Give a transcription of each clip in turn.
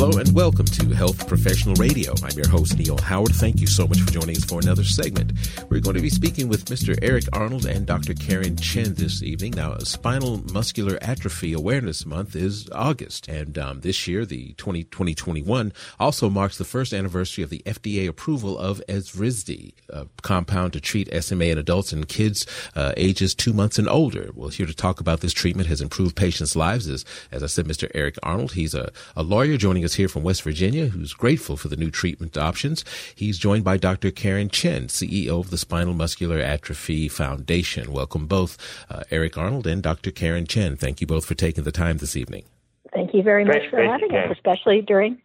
Hello and welcome to Health Professional Radio. I'm your host, Neil Howard. Thank you so much for joining us for another segment. We're going to be speaking with Mr. Eric Arnold and Dr. Karen Chen this evening. Now, Spinal Muscular Atrophy Awareness Month is August, and um, this year, the 2021, also marks the first anniversary of the FDA approval of Evrysdi, a compound to treat SMA in adults and kids uh, ages two months and older. Well, here to talk about this treatment has improved patients' lives is, as I said, Mr. Eric Arnold. He's a, a lawyer joining us is here from West Virginia who's grateful for the new treatment options. He's joined by Dr. Karen Chen, CEO of the Spinal Muscular Atrophy Foundation. Welcome both uh, Eric Arnold and Dr. Karen Chen. Thank you both for taking the time this evening. Thank you very much for having us, especially during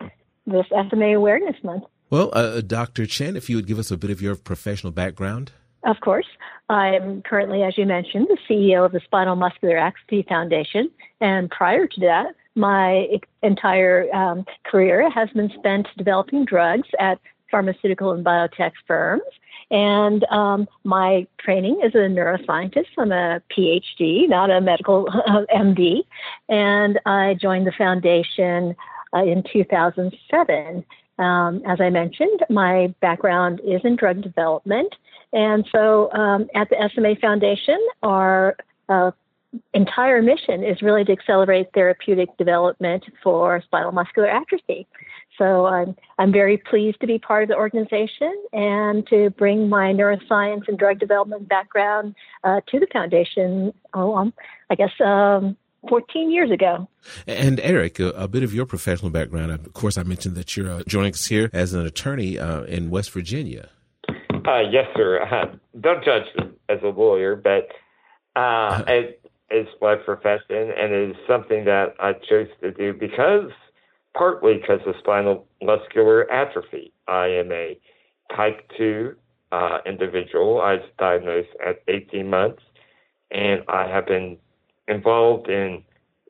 this SMA Awareness Month. Well, uh, Dr. Chen, if you would give us a bit of your professional background. Of course. I'm currently, as you mentioned, the CEO of the Spinal Muscular Atrophy Foundation. And prior to that, my entire um, career has been spent developing drugs at pharmaceutical and biotech firms. And um, my training is a neuroscientist. I'm a PhD, not a medical uh, MD. And I joined the foundation uh, in 2007. Um, as I mentioned, my background is in drug development. And so um, at the SMA Foundation, our uh, entire mission is really to accelerate therapeutic development for spinal muscular atrophy. So I'm I'm very pleased to be part of the organization and to bring my neuroscience and drug development background uh, to the foundation. Oh, um, I guess um, 14 years ago. And Eric, a, a, bit of your professional background. Of course, I mentioned that you're uh, joining us here as an attorney uh, in West Virginia. Uh, yes, sir. Uh, don't judge me as a lawyer, but uh, is my profession, and it is something that I chose to do because, partly because of spinal muscular atrophy. I am a type 2 uh, individual. I was diagnosed at 18 months, and I have been involved in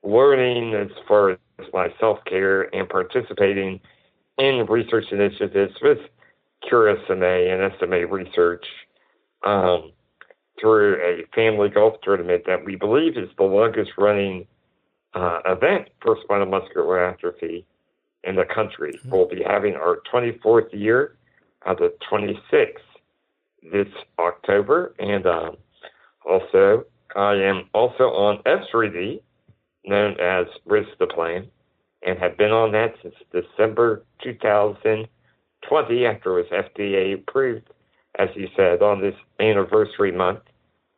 learning as far as my self care and participating in research initiatives with Cure SMA and SMA research. Um, through a family golf tournament that we believe is the longest running uh, event for spinal muscular atrophy in the country. Mm-hmm. We'll be having our 24th year, uh, the 26th this October, and um, also I am also on Evrysdi, known as Risdiplam, and have been on that since December 2020 after it was FDA approved, as you said, on this anniversary month.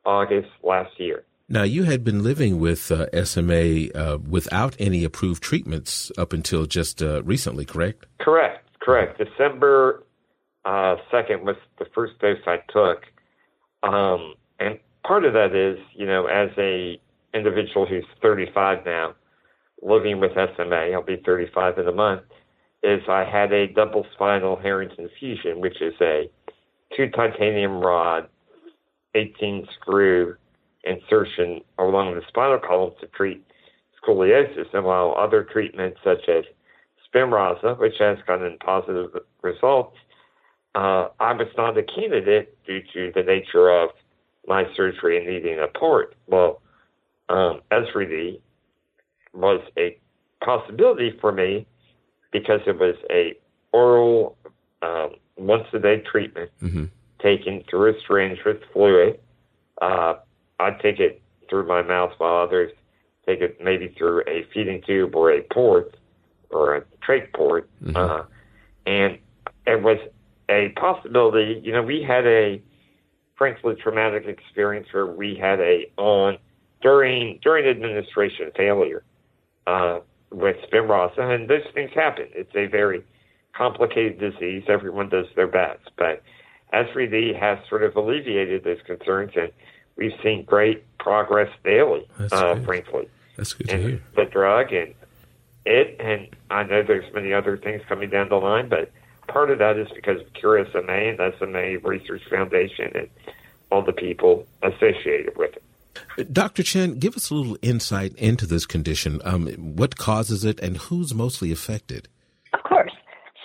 August last year. Now, you had been living with uh, SMA uh, without any approved treatments up until just uh, recently, correct? Correct, correct. December 2nd uh, was the first dose I took. Um, and part of that is, you know, as a individual who's 35 now, living with SMA, I'll be 35 in a month, is I had a double spinal Harrington fusion, which is a two titanium rod 18 screw insertion along the spinal column to treat scoliosis, and while other treatments such as Spinraza, which has gotten positive results, uh, I was not a candidate due to the nature of my surgery and needing a port. Well, um, Evrysdi was a possibility for me because it was a oral um, once a day treatment mm-hmm taken through a syringe with fluid. Uh, I take it through my mouth while others take it maybe through a feeding tube or a port or a trach port. Mm-hmm. Uh, and it was a possibility. You know, we had a frankly traumatic experience where we had a on during during administration failure uh, with Spinraza, and those things happen. It's a very complicated disease. Everyone does their best, but Evrysdi has sort of alleviated those concerns, and we've seen great progress daily, uh, frankly. That's good to hear. The drug and it, and I know there's many other things coming down the line, but part of that is because of Cure SMA and SMA Research Foundation and all the people associated with it. Dr. Chen, give us a little insight into this condition. Um, what causes it, and who's mostly affected?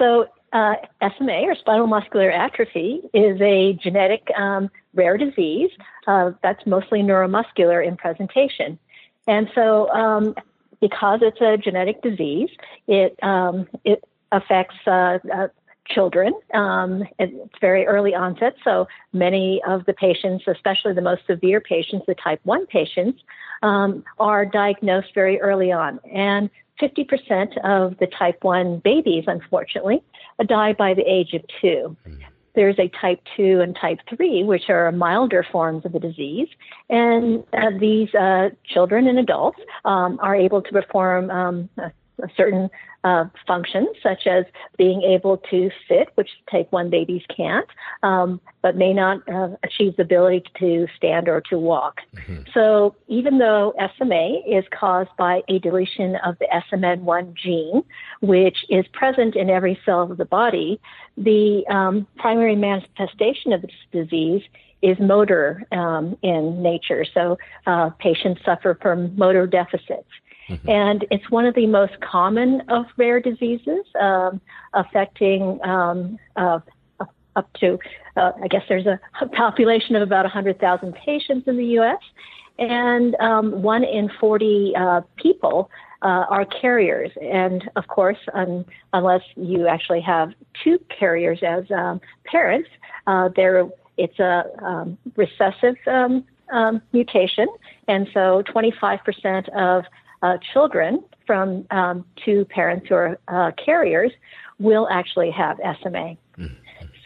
So uh, SMA or spinal muscular atrophy is a genetic um, rare disease uh, that's mostly neuromuscular in presentation. And so um, because it's a genetic disease, it um, it affects uh, uh, children. Um, it's very early onset, so many of the patients, especially the most severe patients, the type 1 patients, um, are diagnosed very early on. And 50% of the type 1 babies, unfortunately, die by the age of 2. There's a type 2 and type 3, which are milder forms of the disease. And uh, these uh, children and adults um, are able to perform um, certain uh, functions, such as being able to sit, which type 1 babies can't, um, but may not uh, achieve the ability to stand or to walk. Mm-hmm. So even though SMA is caused by a deletion of the SMN1 gene, which is present in every cell of the body, the um, primary manifestation of this disease is motor um, in nature. So uh, patients suffer from motor deficits. Mm-hmm. And it's one of the most common of rare diseases, um, affecting um, uh, up to, uh, I guess there's a population of about 100,000 patients in the U.S., and um, one in 40 uh, people uh, are carriers. And of course, um, unless you actually have two carriers as um, parents, uh, there it's a um, recessive um, um, mutation, and so 25% of uh, children from um, two parents who are uh, carriers will actually have SMA.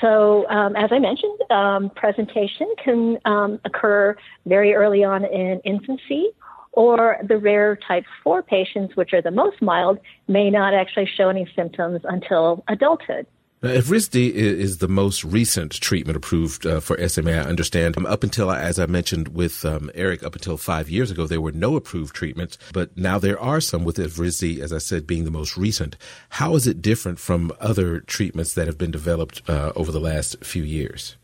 So, um, as I mentioned, um, presentation can um, occur very early on in infancy, or the rare type 4 patients, which are the most mild, may not actually show any symptoms until adulthood. Now, Evrysdi is the most recent treatment approved uh, for SMA. I understand. Um, up until, as I mentioned with um, Eric, up until five years ago, there were no approved treatments, but now there are some with Evrysdi, as I said, being the most recent. How is it different from other treatments that have been developed uh, over the last few years?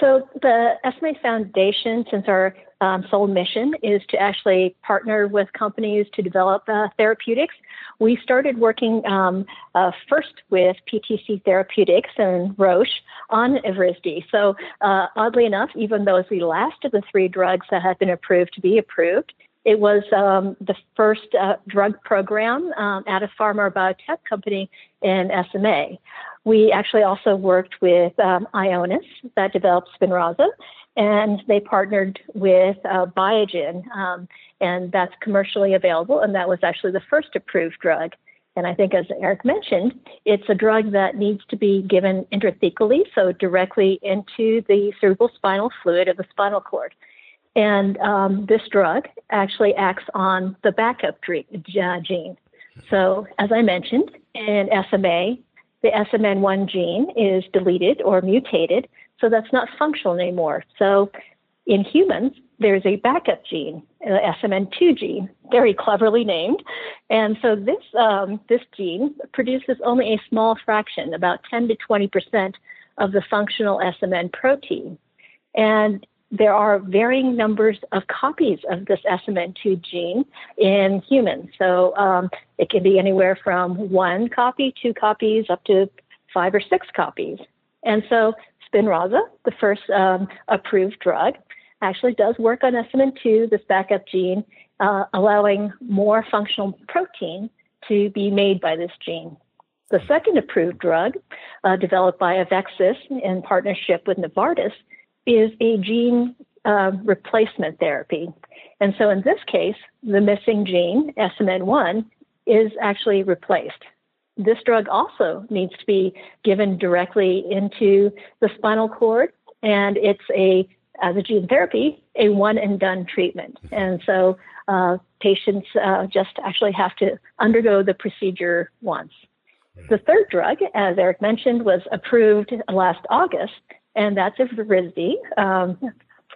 So the SMA Foundation, since our um, sole mission is to actually partner with companies to develop uh, therapeutics. We started working um, uh, first with PTC Therapeutics and Roche on Evrysdi. So, uh, oddly enough, even though it's the last of the three drugs that have been approved to be approved, it was um, the first uh, drug program um, at a pharma biotech company in SMA. We actually also worked with um, Ionis that developed Spinraza, and they partnered with uh, Biogen, um, and that's commercially available, and that was actually the first approved drug. And I think, as Eric mentioned, it's a drug that needs to be given intrathecally, so directly into the cerebral spinal fluid of the spinal cord. And um, this drug actually acts on the backup gene. So, as I mentioned, in SMA, the SMN1 gene is deleted or mutated, so that's not functional anymore. So in humans, there's a backup gene, the SMN2 gene, very cleverly named. And so this, um, this gene produces only a small fraction, about 10 to 20 percent of the functional SMN protein. And there are varying numbers of copies of this SMN2 gene in humans. So um, it can be anywhere from one copy, two copies, up to five or six copies. And so Spinraza, the first um, approved drug, actually does work on SMN2, this backup gene, uh, allowing more functional protein to be made by this gene. The second approved drug, uh, developed by Avexis in partnership with Novartis, is a gene uh, replacement therapy. And so in this case, the missing gene, SMN1, is actually replaced. This drug also needs to be given directly into the spinal cord, and it's a, as a gene therapy, a one and done treatment. And so uh, patients uh, just actually have to undergo the procedure once. The third drug, as Eric mentioned, was approved last August, and that's Evrysdi. Um,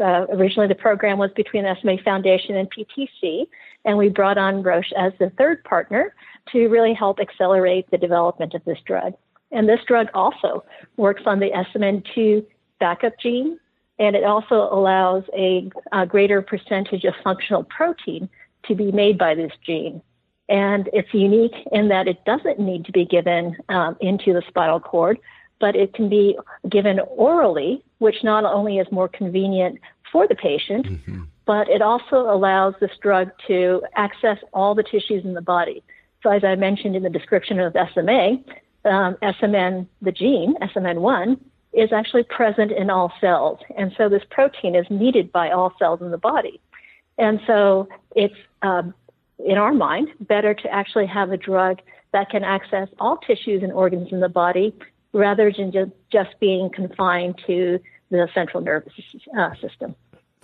uh, originally, the program was between the SMA Foundation and PTC, and we brought on Roche as the third partner to really help accelerate the development of this drug. And this drug also works on the SMN2 backup gene, and it also allows a, a greater percentage of functional protein to be made by this gene. And it's unique in that it doesn't need to be given um, into the spinal cord, but it can be given orally, which not only is more convenient for the patient, mm-hmm. but it also allows this drug to access all the tissues in the body. So, as I mentioned in the description of SMA, um, SMN, the gene, SMN1, is actually present in all cells. And so this protein is needed by all cells in the body. And so it's, um, in our mind, better to actually have a drug that can access all tissues and organs in the body rather than just, just being confined to the central nervous uh, system.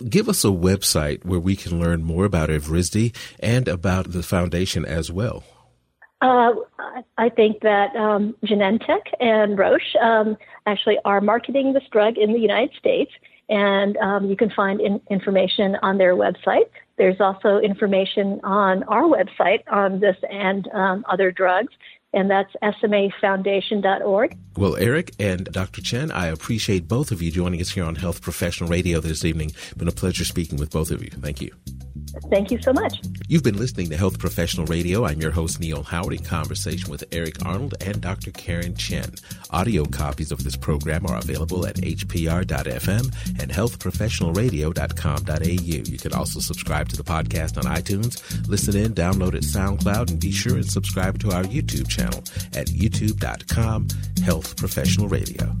Give us a website where we can learn more about Evrysdi and about the foundation as well. Uh, I think that um, Genentech and Roche um, actually are marketing this drug in the United States, and um, you can find in- information on their website. There's also information on our website on this and um, other drugs and that's smafoundation.org. Well, Eric and Dr. Chen, I appreciate both of you joining us here on Health Professional Radio this evening. It's been a pleasure speaking with both of you. Thank you. Thank you so much. You've been listening to Health Professional Radio. I'm your host, Neil Howard, in conversation with Eric Arnold and Dr. Karen Chen. Audio copies of this program are available at hpr.fm and healthprofessionalradio.com.au. You can also subscribe to the podcast on iTunes, listen in, download it SoundCloud, and be sure and subscribe to our YouTube channel at youtube.com Health Professional Radio.